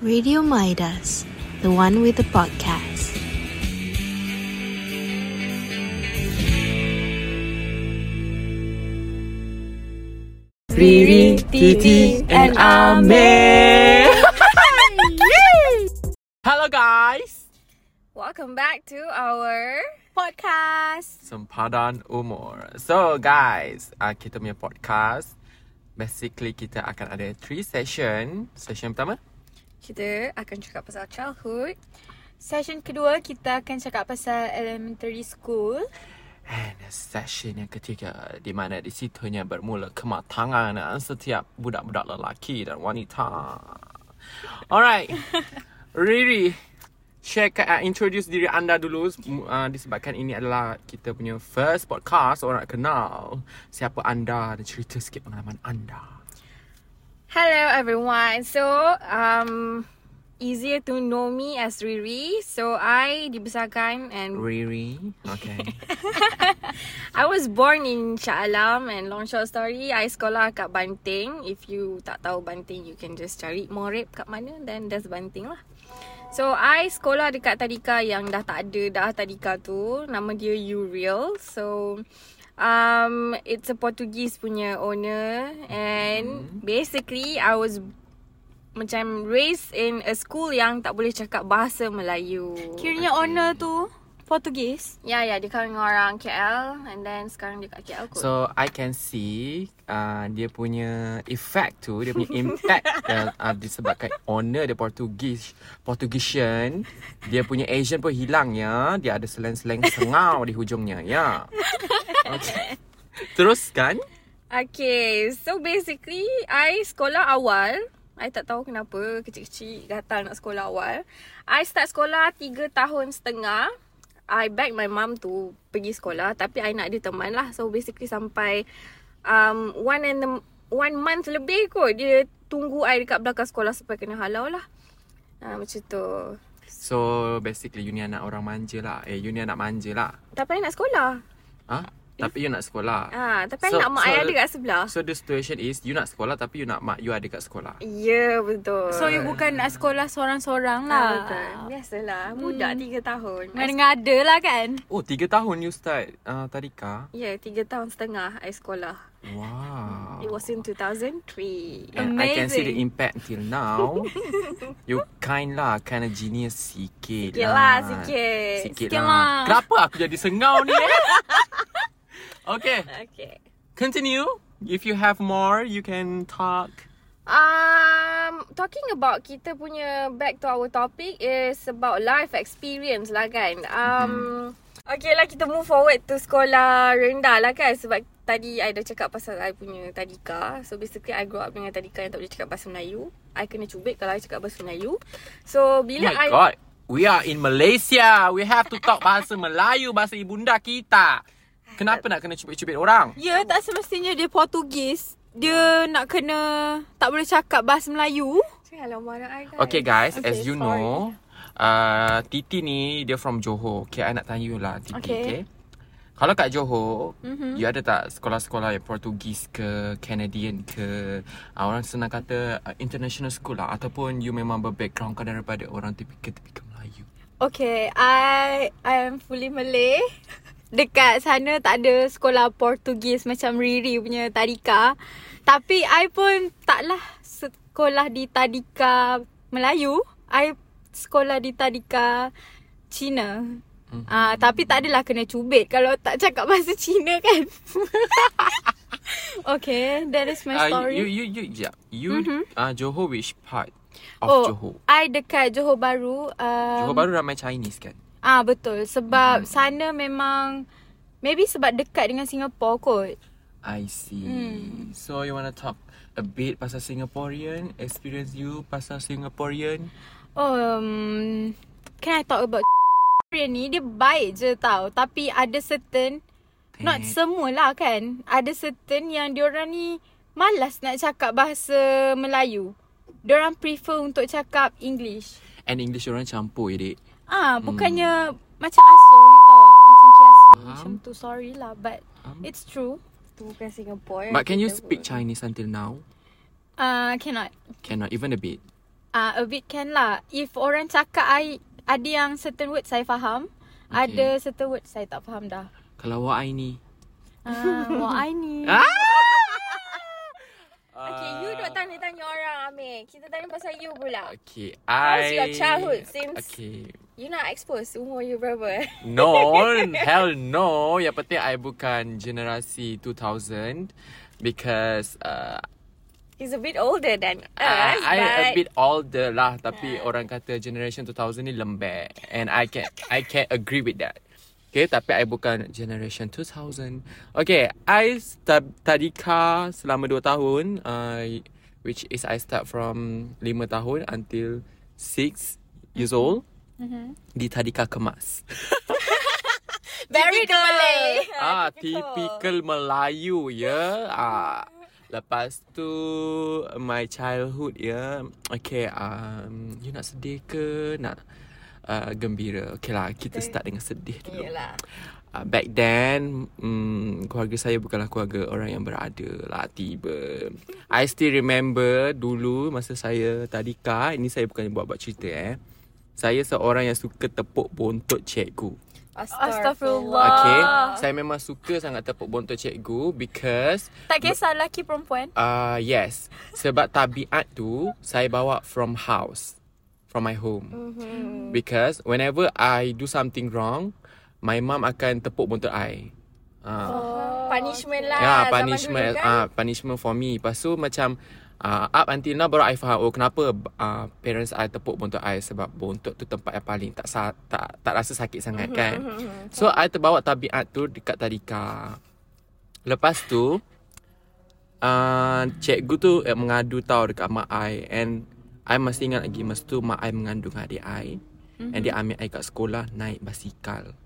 Radio Midas, the one with the podcast. Riri, Titi, and Ame. Hello guys. Welcome back to our podcast. Sempadan umur. So guys, uh, kita punya podcast basically kita akan ada three session. Session pertama Kita akan cakap pasal childhood. Session kedua kita akan cakap pasal elementary school. and session yang ketiga di mana di situnya bermula kematangan setiap budak-budak lelaki dan wanita. Alright. Riri, share uh, introduce diri anda dulu uh, disebabkan ini adalah kita punya first podcast orang nak kenal siapa anda dan cerita sikit pengalaman anda. Hello everyone. So, um easier to know me as Riri. So, I dibesarkan and Riri, okay. I was born in Shah Alam and long short story, I sekolah kat Banting. If you tak tahu Banting, you can just cari Morib kat mana then there's Banting lah. So I sekolah dekat tadika yang dah tak ada dah tadika tu. Nama dia Uriel. So um it's a Portuguese punya owner and basically I was macam raised in a school yang tak boleh cakap bahasa Melayu. Kiranya okay. owner tu Portugis. Ya, ya. Dia kahwin dengan orang KL and then sekarang dia kat KL kot. So I can see uh, dia punya effect tu, dia punya impact yang uh, disebabkan owner dia Portugis, Portugisian, dia punya Asian pun hilang ya. Dia ada slang-slang sengau di hujungnya ya. Okay. Teruskan. Okay, so basically I sekolah awal. I tak tahu kenapa kecil-kecil gatal nak sekolah awal. I start sekolah 3 tahun setengah. I beg my mum to pergi sekolah tapi I nak dia teman lah. So basically sampai um, one and the, one month lebih kot dia tunggu I dekat belakang sekolah sampai kena halau lah. Ha, macam tu. So basically you ni anak orang manja lah. Eh you ni anak manja lah. Tapi I nak sekolah. Ha? Tapi you nak sekolah. Ah, tapi so, nak mak so, I ada kat sebelah. So the situation is you nak sekolah tapi you nak mak you ada kat sekolah. Ya, yeah, betul. So you bukan nak sekolah seorang-seorang lah. Ah, betul. Biasalah, budak hmm. 3 tahun. Ngada-ngada lah kan. Oh, 3 tahun you start uh, tadika? Ya, yeah, 3 tahun setengah I sekolah. Wow. It was in 2003. And I can see the impact until now. you kind lah, kind of genius sikit, sikit lah. lah. Sikit Sikit, sikit lah. lah. Kenapa aku jadi sengau ni eh? Okay. Okay. Continue. If you have more, you can talk. Um, talking about kita punya back to our topic is about life experience lah kan. Um, mm-hmm. okay lah kita move forward to sekolah rendah lah kan sebab tadi I dah cakap pasal I punya tadika. So basically I grow up dengan tadika yang tak boleh cakap bahasa Melayu. I kena cubit kalau I cakap bahasa Melayu. So bila oh my I... God. We are in Malaysia. We have to talk bahasa Melayu, bahasa ibunda kita. Kenapa nak kena cubit-cubit orang? Ya, tak semestinya dia Portugis. Dia nak kena tak boleh cakap bahasa Melayu. Okay guys, okay, as you sorry. know, uh, Titi ni dia from Johor. Okay, I nak tanya you lah Titi, okay. okay? Kalau kat Johor, mm-hmm. you ada tak sekolah-sekolah yang Portugis ke, Canadian ke, uh, orang senang kata uh, international school lah ataupun you memang ber-background kan daripada orang tipikal-tipikal Melayu? Okay, I I am fully Malay. dekat sana tak ada sekolah Portugis macam Riri punya tadika. Tapi I pun taklah sekolah di tadika Melayu. I sekolah di tadika Cina. Hmm. Ah, uh, tapi tak adalah kena cubit kalau tak cakap bahasa Cina kan. okay, that is my story. Uh, you you you yeah. You mm-hmm. uh, Johor which part of oh, Johor? I dekat Johor Baru. Um, Johor Baru ramai Chinese kan? Ah betul sebab hmm. sana memang maybe sebab dekat dengan Singapore kot. I see. Hmm. So you want to talk a bit pasal Singaporean experience you pasal Singaporean? Um, can I talk about Singaporean ni dia baik je tau tapi ada certain Pet. not semualah kan. Ada certain yang diorang ni malas nak cakap bahasa Melayu. Diorang prefer untuk cakap English. And English orang campur ya, Dik. Ah, bukannya hmm. macam asal you tahu. Macam kiasi. Um, macam tu sorry lah but um, it's true. Tu bukan Singapore. But can you speak. Chinese until now? Ah, uh, cannot. Cannot even a bit. uh, a bit can lah. If orang cakap I ada yang certain words saya faham, Okay. ada certain words saya tak faham dah. Kalau wak I ni. Ah, wah I ni. Ah! Okay, you duk tanya-tanya orang Amir. Kita tanya pasal you pula. Okay, How's I... your childhood since- Okay. You nak expose umur you berapa? No, hell no. Yang penting I bukan generasi 2000 because uh, He's a bit older than us, I, I but... a bit older lah tapi orang kata generation 2000 ni lembek and I can I can agree with that. Okay, tapi I bukan generation 2000. Okay, I tadika selama 2 tahun uh, which is I start from 5 tahun until 6 years old. Di tadika kemas. Very Typical. ah, Malay. typical. typical Melayu ya. Ah, lepas tu my childhood ya. Okay, um, you nak sedih ke nak uh, gembira? Okay lah, kita start dengan sedih dulu. Yelah. Uh, back then, um, keluarga saya bukanlah keluarga orang yang berada lah tiba. I still remember dulu masa saya tadika, ini saya bukan buat-buat cerita eh. Saya seorang yang suka tepuk bontot cikgu. Astaghfirullah. Okay, Ah. saya memang suka sangat tepuk bontot cikgu because Tak kisah lelaki perempuan. uh, yes, sebab tabiat tu saya bawa from house, from my home. Mm-hmm. Because whenever I do something wrong, my mom akan tepuk bontot I. Uh, Punishment lah. ya, punishment dulu ah kan? uh, punishment for me. Lepas tu macam uh, up until now baru I faham oh kenapa uh, parents I tepuk bontot I sebab bontot tu tempat yang paling tak sa- tak tak rasa sakit sangat kan. So I terbawa tabiat tu dekat tadika. Lepas tu uh, cikgu tu eh, mengadu tau dekat mak I and I masih ingat lagi masa tu mak I mengandung adik I. Mm-hmm. And dia ambil I kat sekolah naik basikal.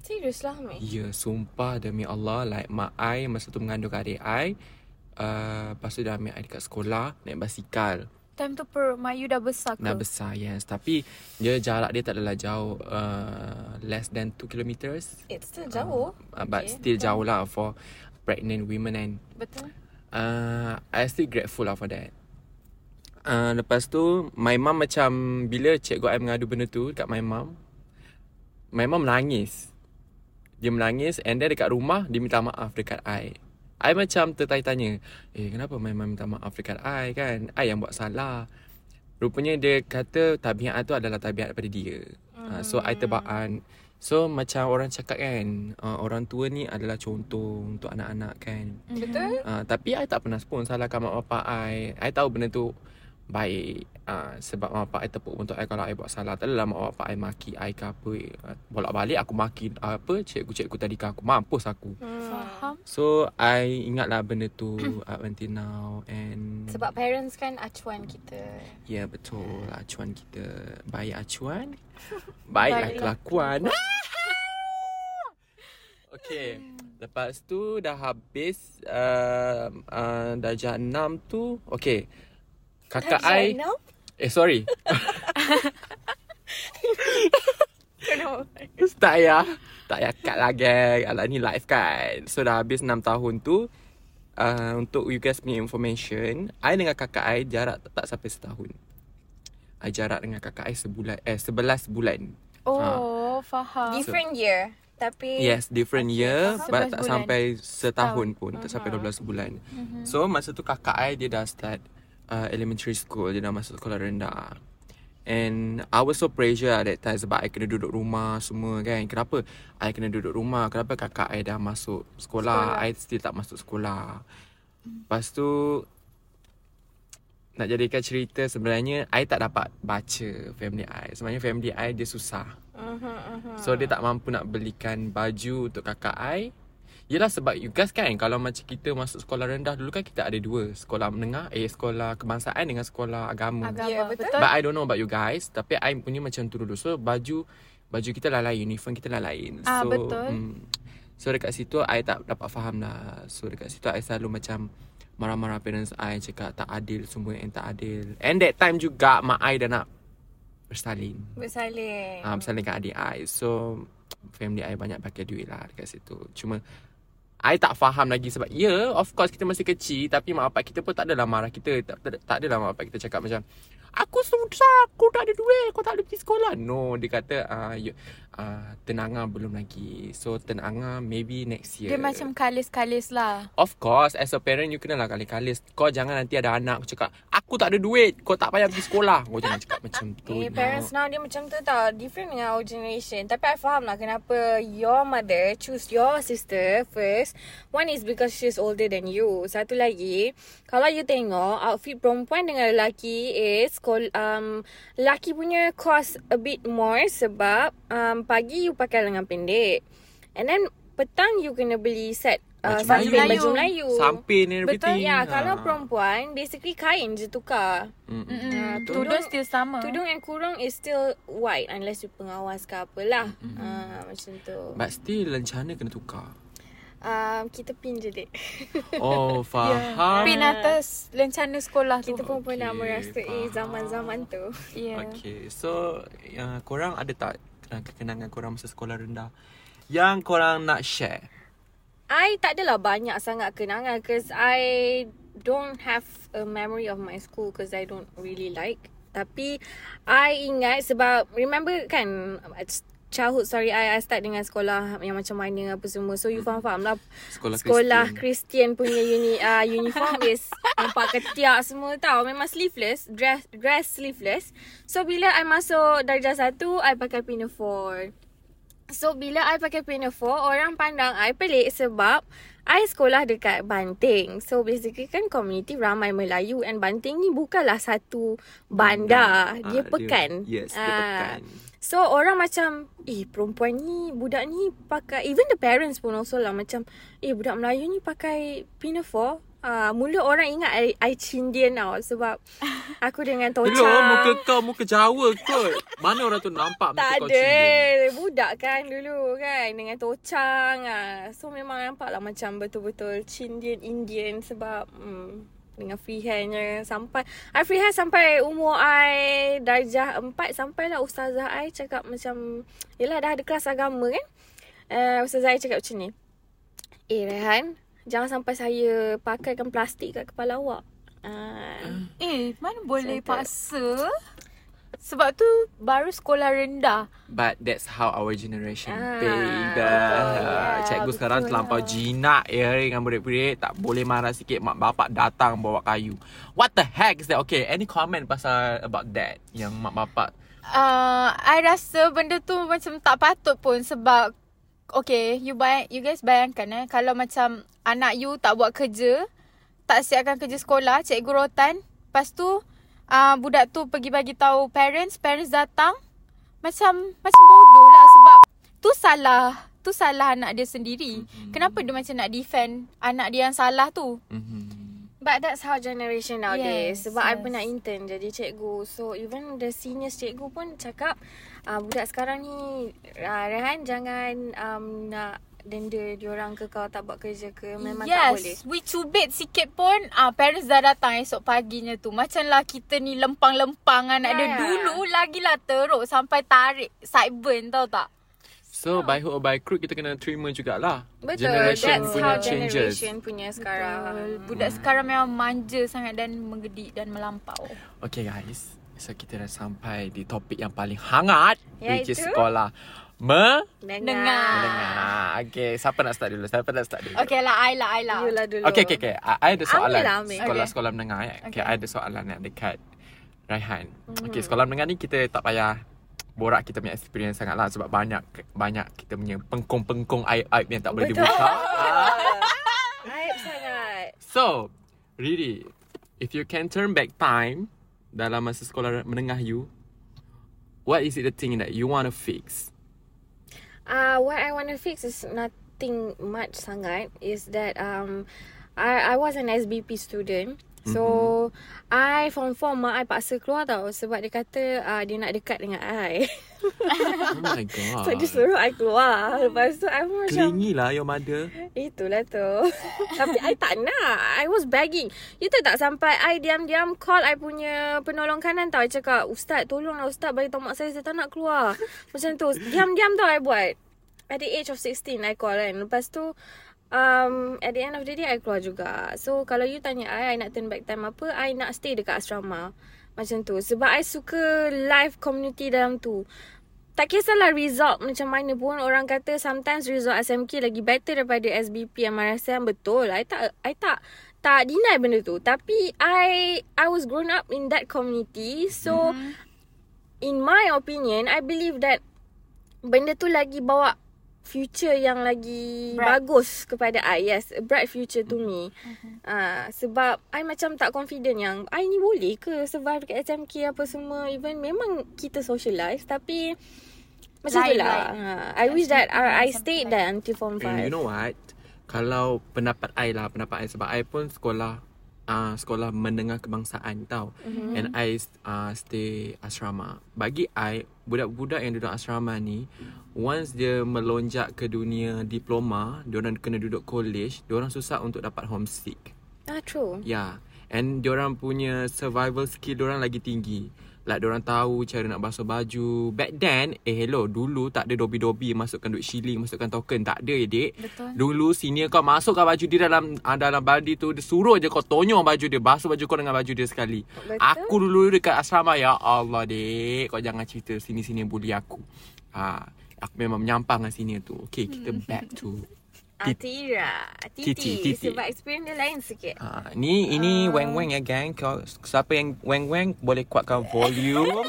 Serius lah, Amir. Ya, sumpah demi Allah like mak I masa tu mengandung adik I. Uh, lepas tu dia ambil I dekat sekolah naik basikal. Time tu perut Mayu dah besar ke? Dah besar yes. Tapi dia jarak dia tak adalah jauh uh, less than 2 kilometers. It's still jauh. Uh, but Okay. still jauh lah for pregnant women and Betul. uh, I still grateful lah for that. Uh, lepas tu my mum macam bila cikgu I mengadu benda tu dekat my mum, my mum menangis. Dia menangis and then dekat rumah dia minta maaf dekat I. I macam tertanya-tanya, eh kenapa mum minta maaf dekat I kan? I yang buat salah. Rupanya dia kata tabiat tu adalah tabiat daripada dia. Uh, so I terbaan. So macam orang cakap kan, uh, orang tua ni adalah contoh untuk anak-anak kan. Betul? Uh, tapi I tak pernah pun salahkan mak bapak I. I tahu benda tu baik. Uh, sebab mak bapak I tepuk untuk I kalau I buat salah. Tak adalah mak bapak I maki I ke apa. Uh, bolak-balik aku maki uh, apa cikgu-cikgu tadi ke aku. Mampus aku. Faham. So I ingatlah benda tu up until now and Sebab parents kan acuan kita. Ya betul acuan kita Baik acuan Baiklah kelakuan Okay Lepas tu dah habis uh, uh, Darjah 6 tu Okay Kakak I? Eh sorry. Kenapa? Tak ya Tak ya cut lah geng. Alah ni live kan. So dah habis 6 tahun tu uh, Untuk you guys punya information I dengan kakak I jarak tak, tak sampai setahun. I jarak dengan kakak I sebulan Eh 11 bulan. Oh, faham. Different year. Tapi Yes, different year But 11 tak bulan. sampai setahun pun. Tak sampai 12 bulan. So masa tu kakak I Dia dah start uh, Elementary school Dia dah masuk sekolah rendah. And I was so pressure at that time Sebab I kena duduk rumah semua kan. Kenapa I kena duduk rumah? Kenapa kakak I dah masuk sekolah, sekolah. I still tak masuk sekolah. Lepas tu Nak jadikan cerita sebenarnya I tak dapat baca family I. Sebenarnya family I dia susah. Mhm, So dia tak mampu nak belikan baju untuk kakak I Yelah sebab you guys kan Kalau macam kita masuk sekolah rendah Dulu kan kita ada dua. Sekolah menengah Eh sekolah kebangsaan dengan sekolah agama. Agama. Ya, betul. But I don't know about you guys Tapi I punya macam tu dulu. So baju Baju kita lah lain Uniform kita lah lain. Ah, So betul. mm, So dekat situ I tak dapat faham lah. So dekat situ I selalu macam Marah-marah parents I Cakap tak adil Semua yang tak adil. And that time juga Mak I dah nak Bersalin. Bersalin. Ah, bersalin kat adik I. So Family I banyak pakai duit lah Dekat situ. Cuma I tak faham lagi sebab Ya yeah, of course kita masih kecil Tapi mak bapak kita pun tak adalah marah kita Tak, tak, tak adalah mak bapak kita cakap macam Aku susah Aku tak ada duit Kau tak boleh pergi sekolah. No Dia kata uh, you, uh, Tenanga belum lagi So tenanga Maybe next year Dia macam kalis-kalis lah. Of course As a parent You kenalah kali-kalis Kau jangan nanti ada anak Kau cakap Aku tak ada duit Kau tak payah pergi sekolah Kau jangan cakap macam tu Eh, parents now dia macam tu tau. Different dengan our generation. Tapi I faham lah kenapa your mother choose your sister first. One is because she's older than you. Satu lagi, kalau you tengok outfit perempuan dengan lelaki is um, lelaki punya cost a bit more sebab um, pagi you pakai lengan pendek. And then petang you kena beli set uh, Baju samping Melayu. baju Melayu. Sampin and Betul everything ya. Ah. Kalau perempuan basically kain je tukar. Mm-mm. Ah, tudung, tudung- still sama. Tudung and kurung is still white unless you pengawas ke apalah. Mm-hmm. Uh, macam tu. But still lencana kena tukar Um, kita pin je dek. Oh faham Pin atas lencana sekolah tu. kita pun pernah Okay, merasai faham. zaman-zaman tu. Yeah. Okay So uh, Korang ada tak Kenangan korang masa sekolah rendah Yang korang nak share I tak adalah banyak sangat kenangan because I don't have a memory of my school because I don't really like. Tapi I ingat sebab remember kan childhood story I, I start dengan sekolah yang macam mana apa semua. So you faham-faham lah. Sekolah sekolah Kristian. Christian punya uni, uh, uniform is nampak ketiak semua tau. Memang sleeveless, dress dress sleeveless. So bila I masuk darjah satu, I pakai pinafore. So bila I pakai pinafore, orang pandang I pelik sebab I sekolah dekat Banting. So basically kan community ramai Melayu and Banting ni bukanlah satu bandar. Bandar. Dia Ah, pekan. Yes dia Ah. pekan So orang macam Eh perempuan ni Budak ni pakai Even the parents pun also lah Macam Eh budak Melayu ni pakai Pinafore. Ah, Mula orang ingat I, I Chindian tau Sebab Aku dengan tocang Hello muka kau Muka Jawa kot. Mana orang tu nampak Muka Tak kau ada. Chindian? Budak kan dulu kan Dengan tocang ah. So memang nampak lah Macam betul-betul Chindian Indian Sebab hmm, dengan free handnya sampai I free hand sampai umur I darjah 4 sampailah ustazah I cakap macam yalah dah ada kelas agama kan uh, ustazah I cakap macam ni eh Rehan jangan sampai saya pakaikan plastik kat kepala awak uh, Eh, mana boleh tu. paksa? Sebab tu baru sekolah rendah. But that's how our generation Ah, pay betul. dah. Ya, Cikgu sekarang terlampau lah. jinak ya dengan murid-murid. Tak boleh marah sikit mak bapak datang bawa kayu. What the heck is that? Okay, any comment pasal about that? Yang mak bapak Uh, I rasa benda tu macam tak patut pun sebab Okay, you bayang, you guys bayangkan eh Kalau macam anak you tak buat kerja Tak siapkan kerja sekolah, cikgu rotan Lepas tu uh, budak tu pergi bagi tahu parents Parents datang Macam macam bodoh lah sebab Tu salah Tu salah anak dia sendiri mm-hmm. Kenapa dia macam nak defend anak dia yang salah tu mm-hmm. But that's how generation nowadays. Yes, Sebab I yes. pernah intern jadi cikgu. So even the seniors cikgu pun cakap uh, budak sekarang ni uh, Rehan jangan um, nak denda diorang ke kau tak buat kerja ke. Memang yes, tak boleh. we cubit sikit pun ah parents dah datang esok paginya tu. Macam lah kita ni lempang-lempang anak dia Yeah. dulu lagilah teruk sampai tarik sideburn tau tak? So by hook or by crook kita kena terima jugalah. Betul. Generation that's punya how changes. generation punya sekarang. Betul. Budak sekarang memang manja sangat dan menggedik dan melampau. Okay guys. So kita dah sampai di topik yang paling hangat. Which is Iaitu? sekolah. Me Dengar. Dengar. Dengar. Okay, siapa nak start dulu? Siapa nak start dulu? Okay lah, I lah, I lah. You lah dulu. Okay, okay, okay. I, I ada soalan. Ambil lah, ambil. Sekolah-sekolah menengah. ya. Okay. Okay. I ada soalan yang dekat Raihan. Okay, sekolah menengah ni kita tak payah borak kita punya experience sangat lah sebab banyak banyak kita punya pengkong-pengkong aib-aib yang tak boleh Betul. dibuka. Aib sangat. So, Riri, if you can turn back time dalam masa sekolah menengah you, what is it the thing that you want to fix? Uh, what I want to fix is nothing much sangat. Is that um, I I was an SBP student. So mm-hmm. I form 4 mak I paksa keluar tau sebab dia kata uh, dia nak dekat dengan I. Oh my god. so dia suruh I keluar. Lepas tu I pun macam Clingy lah your mother. itulah tu. Tapi I tak nak. I was begging. You tahu tak sampai I diam-diam call I punya penolong kanan tau. I cakap, Ustaz tolonglah Ustaz bagi tahu mak saya saya tak nak keluar. Macam tu. Diam-diam tau I buat. At the age of 16 I call kan. Lepas tu um, at the end of the day I keluar juga. So kalau you tanya I, I nak turn back time apa, I nak stay dekat asrama. Macam tu. Sebab I suka live community dalam tu. Tak kisahlah result macam mana pun orang kata sometimes result SMK lagi better daripada SBP yang MRSM betul. I tak I tak tak deny benda tu. Tapi I I was grown up in that community. So mm-hmm. in my opinion, I believe that benda tu lagi bawa future yang lagi Bright. bagus kepada I. Yes, a bright future to me. Mhm. Ah, sebab I macam tak confident yang I ni boleh ke survive dekat SMK apa semua. Even memang kita socialize tapi macam tu lah. Ah, I wish that I, I stayed there until form 5. And you know what? Kalau pendapat I lah, pendapat I sebab I pun sekolah uh, sekolah menengah kebangsaan tau. Mm-hmm. And I uh, stay asrama. Bagi I, budak-budak yang duduk asrama ni, once dia melonjak ke dunia diploma, diorang kena duduk college, diorang susah untuk dapat homesick. Ah, true. Yeah. And diorang punya survival skill diorang lagi tinggi. Like diorang tahu cara nak basuh baju. Back then, eh hello, dulu tak ada dobi-dobi masukkan duit shilling, masukkan token. Tak ada, dek. Betul. Dulu senior kau masukkan baju dia dalam ah, dalam baldi tu, dia suruh je kau tonyong baju dia, basuh baju kau dengan baju dia sekali. Betul. Aku dulu dekat asrama, ya Allah, dek. Kau jangan cerita sini-sini bully aku. Ha, aku memang menyampang dengan senior tu. Okay, kita back to Atira. Titi. Titi, Titi. Sebab experience dia lain sikit. Ha, ni ini weng-weng ya gang. Kau siapa yang weng-weng boleh kuatkan volume.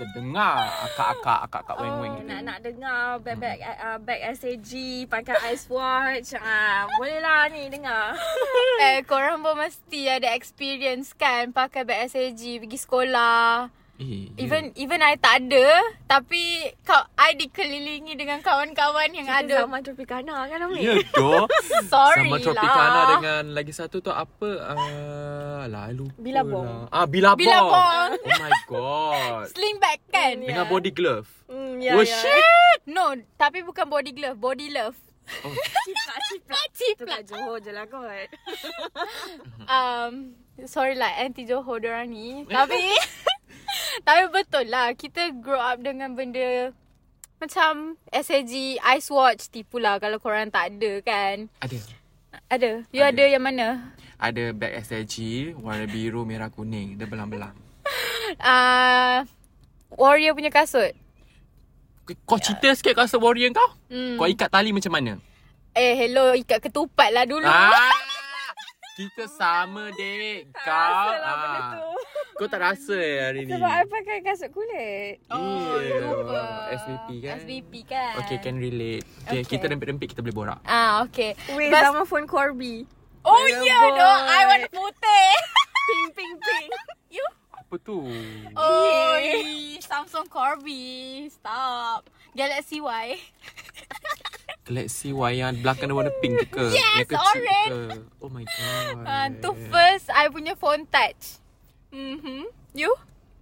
Kita dengar akak-akak akak-akak weng-weng Oh, kita. nak nak dengar bag uh, bag SAG pakai ice watch. Ah, boleh lah ni dengar. Eh, korang pun mesti ada experience kan pakai beg SAG pergi sekolah. Eh, ya. Even even I tak ada tapi kau I dikelilingi dengan kawan-kawan yang Kita ada. zaman Tropicana kan Amir? Ya doh. Sorry Sama lah. Tropicana dengan lagi satu tu apa? Uh, lah lupa Billabong. lah. Ah, Billabong. Billabong. Oh my god. Sling bag kan? Dengan body glove. Hmm, ya, oh ya. shit. No, tapi bukan body glove, body love. Oh, Ciplak, ciplak. Itu Ciplak. Johor je lah kot. Um, sorry lah anti Johor diorang ni. Tapi tapi betul lah kita grow up dengan benda macam SAG, Ice Watch tipu lah kalau korang tak ada kan. ada. Ada. You Ada. ada, yang mana? Ada bag SAG warna biru, merah, kuning. Dia belang-belang. Uh, Warrior punya kasut. Kau cerita sikit kasut warrior kau? Hmm. Kau ikat tali macam mana? Eh hello ikat ketupat lah dulu. Ah, kita sama dek. Kau rasa lah benda ah. tu. Kau tak rasa eh hari ni? Sebab I pakai kasut kulit. Oh, Yeah. lupa. SVP kan? SVP kan. Okay, can relate. Okay, Okay. kita rempit-rempit kita boleh borak. Ah, okay. Weh, Bas- sama phone Corby. Oh, Yeah, ya yeah, boy. I warna putih. Ping, ping, ping. you? Apa tu? Oh, Samsung Corby. Stop. Galaxy Y. Galaxy Y yang belakang dia warna pink tu ke? Yes, yang kecil orange. ke? Oh my god. Uh, tu first, I punya phone touch. Mm-hmm. You?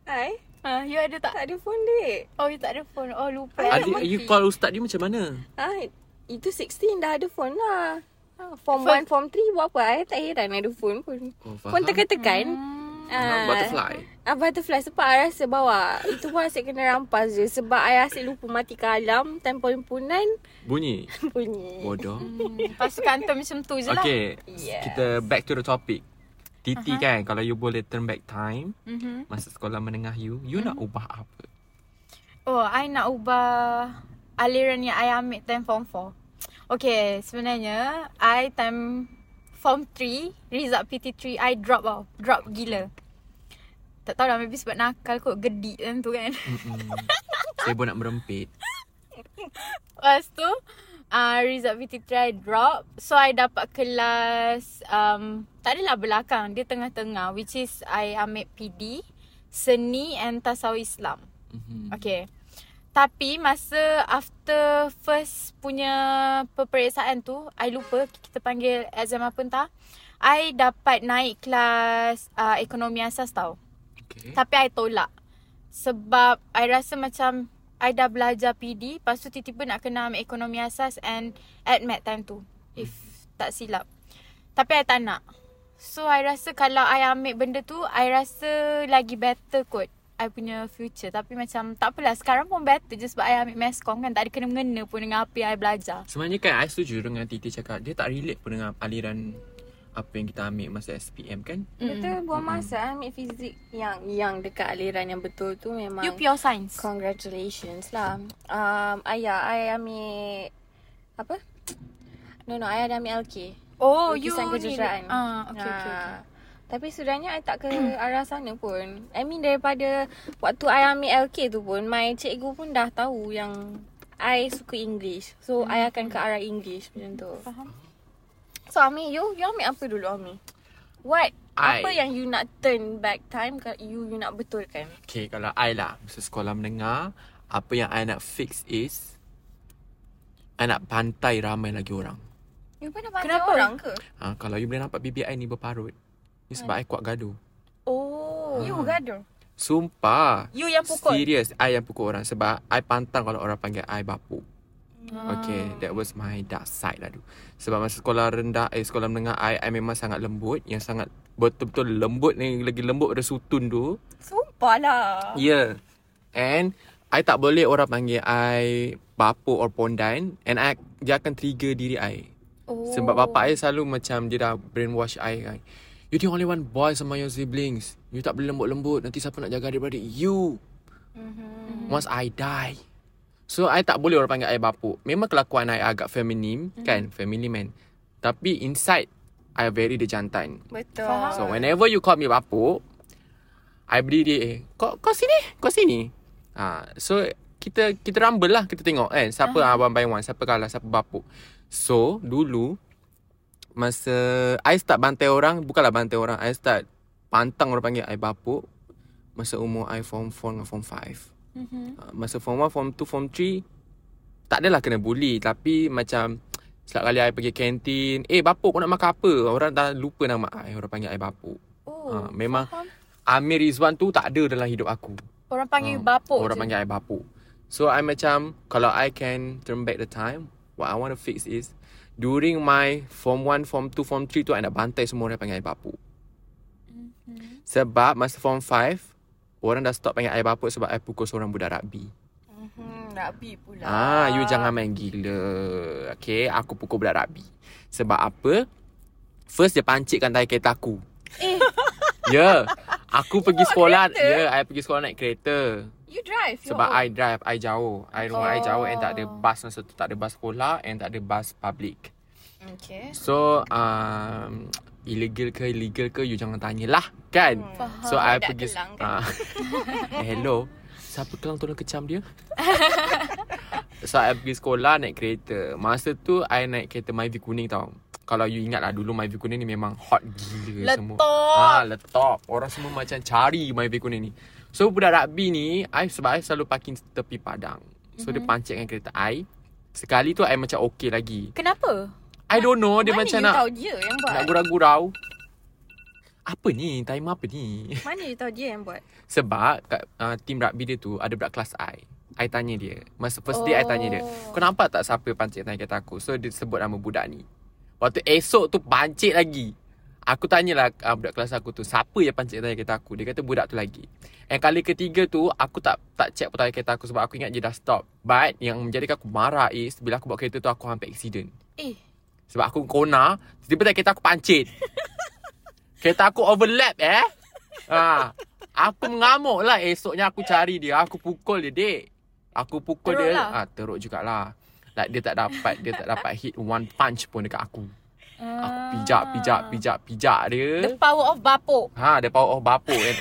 Hai. Uh, you ada tak? Tak ada phone dek. Oh, you tak ada phone. Oh, lupa. Adik, you call ustaz dia macam mana? Hai. Itu 16 dah ada phone lah. Oh, Form First- 1, Form 3 buat apa? I tak heran ada phone pun. Oh, Phone tekan-tekan. Hmm. Ah, butterfly. Ah, butterfly. Sebab I rasa bawa. Itu pun asyik kena rampas je. Sebab I asyik lupa matikan alam. Time perhimpunan Bunyi. bunyi. Bodoh. Hmm, Lepas tu kantor macam tu je lah. Okay, Yes. kita back to the topic. Titi uh-huh. kan, kalau you boleh turn back time, Mm-hmm. masa sekolah menengah you, you nak ubah apa? Oh, I nak ubah aliran yang I ambil time form 4. Okay, sebenarnya I time form 3, result PT3, I drop tau. Drop gila. Tak tahu lah, maybe sebab nakal kot, gedik kan tu kan. Mm-mm. Saya pun nak merempit. Lepas tu, uh, result PT3 I drop. So, I dapat kelas, um, tak adalah belakang, dia tengah-tengah. Which is, I ambil PD, Seni and Tasawuf Islam. Mm-hmm. Okay. Tapi masa after first punya peperiksaan tu, I lupa kita panggil exam apa entah. I dapat naik kelas uh, ekonomi asas tau. Okay. Tapi I tolak. Sebab I rasa macam I dah belajar PD, lepas tu tiba-tiba nak kena ambil ekonomi asas and admit time tu. If tak silap. Tapi I tak nak. So I rasa kalau I ambil benda tu, I rasa lagi better kot. I punya future Tapi macam Tak apalah Sekarang pun better je Sebab I ambil meskom kan Tak ada kena-mengena pun Dengan apa yang I belajar Sebenarnya kan, I setuju dengan Titi cakap, dia tak relate pun dengan aliran apa yang kita ambil masa SPM kan? Betul buang masa ambil fizik yang yang dekat aliran yang betul tu memang You pure science. Congratulations lah. Um, ayah, I ambil apa? No, no, I ada ambil LK. Oh, you Lukisan ni. kejuruteraan. Ah, okay, okay, okay. Ah. Tapi sebenarnya I tak ke arah sana pun. I mean daripada waktu I ambil LK tu pun, my cikgu pun dah tahu yang I suka English. So, Hmm. I akan ke arah English macam tu. Faham. So, Ami, you, you ambil apa dulu, Ami? What? I- Apa yang you nak turn back time, ke- you you nak betulkan? Okay, kalau I lah, masa sekolah menengah, apa yang I nak fix is, I nak pantai ramai lagi orang. You pernah bantu Kenapa? orang ke? Ha, kalau you boleh nampak bibi I ni berparut, ni sebab I kuat gaduh. Oh, you gaduh. Sumpah. You yang pukul. Serius, I yang pukul orang sebab I pantang kalau orang panggil I bapuk. Ah. Okay, that was my dark side lah tu. Sebab masa sekolah rendah, eh sekolah menengah I, I memang sangat lembut. Yang sangat betul-betul lembut ni, lagi lembut pada sutun tu. Sumpah lah. Yeah. And I tak boleh orang panggil I bapuk or pondan. And I, dia akan trigger diri I. Oh. Sebab bapak I selalu macam dia dah brainwash I kan. You the only one boy sama your siblings. You tak boleh lembut-lembut. Nanti siapa nak jaga adik-beradik? You. Mm-hmm. Once I die. So, I tak boleh orang panggil I bapuk. Memang kelakuan I agak feminim. Mm-hmm. Kan? Feminine man. Tapi inside, I very the jantan. Betul. So, whenever you call me bapuk, I beri dia, eh, kau, kau sini, kau sini. Ha, so, kita kita rumble lah. Kita tengok kan. Siapa uh-huh. abang by one, siapa kalah, siapa bapuk. So, dulu, masa I start bantai orang, bukanlah bantai orang. I start pantang orang panggil I bapuk. Masa umur I form 4 dengan form 5. Mm-hmm. Masa form 1, form 2, form 3, tak adalah kena bully. Tapi macam, setiap kali I pergi kantin, eh bapuk kau nak makan apa? Orang dah lupa nama I. Orang panggil I bapuk. Oh, Ha, memang Amir Rizwan tu tak ada dalam hidup aku. Orang panggil Ah, bapuk Orang je. panggil I bapuk. So I macam kalau I can turn back the time, what I want to fix is during my form 1, form 2, form 3 tu I nak bantai semua orang panggil I bapuk. Mm-hmm. Sebab masa form 5 Orang dah stop panggil I bapuk sebab I pukul seorang budak rugby. Hmm, Rabi pula. Ah, you jangan main gila. Okay, aku pukul budak rugby. Sebab apa? First dia pancitkan tayar kereta aku. Eh, Ya. Yeah. Aku pergi sekolah. Ya, yeah, I pergi sekolah naik kereta. you drive. Sebab own. I drive, I jauh. I rumah oh. I jauh and tak ada Oh. bus masa tu. Tak ada bus sekolah and tak ada bus public. Okay. So, um, illegal ke illegal ke you jangan tanyalah kan. Faham. So I Budak pergi Kelang kan? ah. eh, hello. Siapa kelang tolong kecam dia? so I pergi sekolah naik kereta. Masa tu I naik kereta Myvi kuning tau. Kalau you ingat lah dulu Myvi kuning ni memang hot gila semua. Letop. Ah, letop. Orang semua macam cari Myvi kuning ni. So budak rugby ni, I sebab I selalu parking tepi padang. So mm-hmm. dia pancitkan kereta I. Sekali tu I macam okay lagi. Kenapa? I don't know dia Mana macam nak tahu dia yang buat? nak gurau-gurau. Apa ni? Timer apa ni? Mana you tahu dia yang buat? Sebab kat uh, team rugby dia tu ada budak kelas I. I tanya dia. Masa first day I tanya dia. Oh. Kau nampak tak siapa pancit tanya kereta aku? So dia sebut nama budak ni. Waktu esok tu pancit lagi. Aku tanyalah uh, budak kelas aku tu. Siapa yang pancit tanya kereta aku? Dia kata budak tu lagi. And kali ketiga tu aku tak tak check tayar kereta aku sebab aku ingat dia dah stop. But yang menjadikan aku marah is bila aku bawa kereta tu aku hampir accident. Eh, Sebab aku kona Tiba-tiba kereta aku pancit. Kereta aku overlap eh? Ha. Aku mengamuk lah Esoknya aku cari dia. Aku pukul dia dek Aku pukul Teruk dia. Lah. ah, Teruk jugalah. Like dia tak dapat Dia tak dapat hit one punch pun dekat aku. Aku pijak pijak pijak pijak dia. The power of bapuk. Ha, dia power of bapuk. Kan.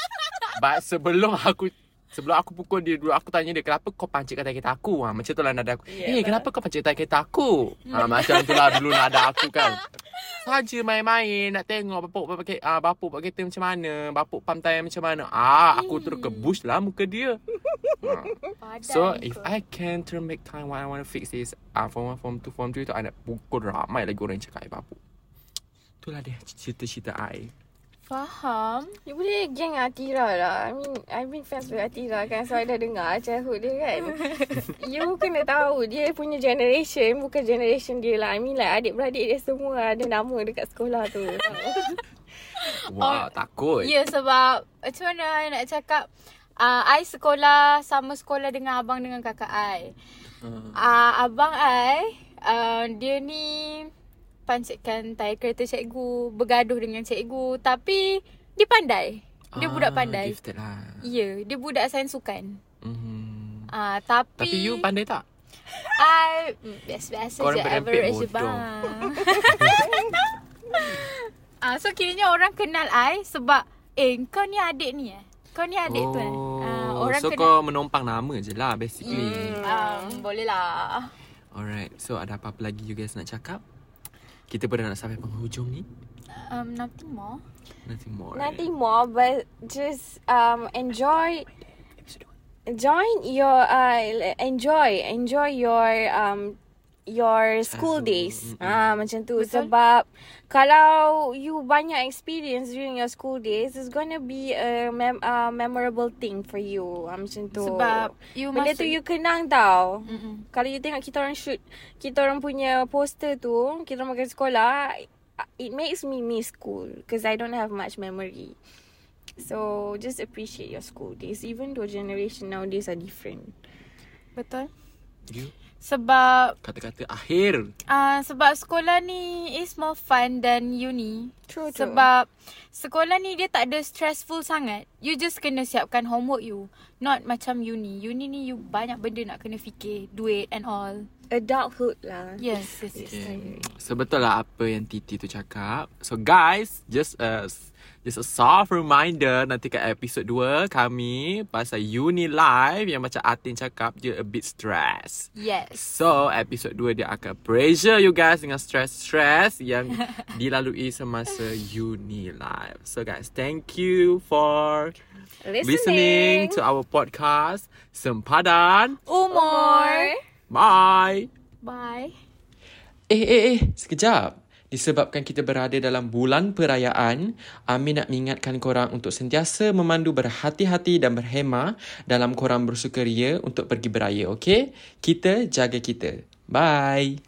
But sebelum aku sebelum aku pukul dia dulu aku tanya dia kenapa kau pancit kata kereta aku? Ha, macam tu lah nada aku. Eh, hey, kenapa kau pancit kata kereta aku? Ha, macam tu lah dulu nada aku kan. Saja main-main nak tengok bapuk pakai ah bapuk pakai kereta macam mana, bapuk pam tayar macam mana. Ah, aku terus ke bush lah muka dia. Ha. So if I can turn back time what I want to fix is ah form 1, form 2, form 3 tu I nak pukul ramai lagi orang yang cakap I bapuk. Itulah dia cerita-cerita I. Faham. you boleh geng Atira lah. I mean, I've been fans with Atira kan. So, I dah dengar childhood dia kan. you kena tahu dia punya generation bukan generation dia lah. I mean like adik-beradik dia semua ada nama dekat sekolah tu. Wah, takut. Ya yeah, sebab macam mana I nak cakap uh, I sekolah sama sekolah dengan abang dengan kakak I. Uh, abang I uh, dia ni pancitkan tayar kereta cikgu, bergaduh dengan cikgu. Tapi dia pandai. Dia budak pandai. Gifted lah. Ya, dia budak sains sukan. Mm-hmm. Ah, tapi Tapi you pandai tak? I mm, biasa-biasa Korang je berempit average bodoh. bang. ah, so kiranya orang kenal I sebab eh kau ni adik ni eh. Kau ni adik tu eh. Ah, orang so kenal. kau menumpang nama je lah basically. Um, boleh lah. Alright, so ada apa-apa lagi you guys nak cakap? Kita pernah nak sampai penghujung ni? Um, nothing more. Nothing more. Nothing more, but just um enjoy join your uh enjoy enjoy your um your school Childhood. days. Mm-mm. Ah macam tu Betul. sebab kalau you banyak experience during your school days it's gonna be a mem- uh, memorable thing for you. Ah macam tu. Sebab you benda masuk... tu you kenang tau. Mm-mm. Kalau you tengok kita orang shoot kita orang punya poster tu, kita orang makan sekolah, it makes me miss school because I don't have much memory. So just appreciate your school days even though generation nowadays are different. Betul. You Sebab kata-kata akhir. uh, sebab sekolah ni is more fun than uni. True, true. Sebab sekolah ni dia tak ada stressful sangat. You just kena siapkan homework you. Not macam uni. Uni ni you banyak benda nak kena fikir. Duit and all. Adulthood lah. Yes, yes, yes. Okay. So betul lah apa yang Titi tu cakap. So guys, just a just a soft reminder nanti kat episod 2 kami pasal uni live yang macam Atin cakap dia a bit stress. Yes. So episod 2 dia akan pressure you guys dengan stress-stress yang dilalui semasa uni live. So guys, thank you for Listening, listening to our podcast. Sempadan. Umur. Bye. Bye. Eh, eh, eh, sekejap. Disebabkan kita berada dalam bulan perayaan, Amin nak mengingatkan korang untuk sentiasa memandu berhati-hati dan berhemah dalam korang bersukaria untuk pergi beraya, okey? Kita jaga kita. Bye.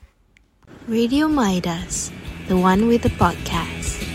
Radio Midas, the one with the podcast.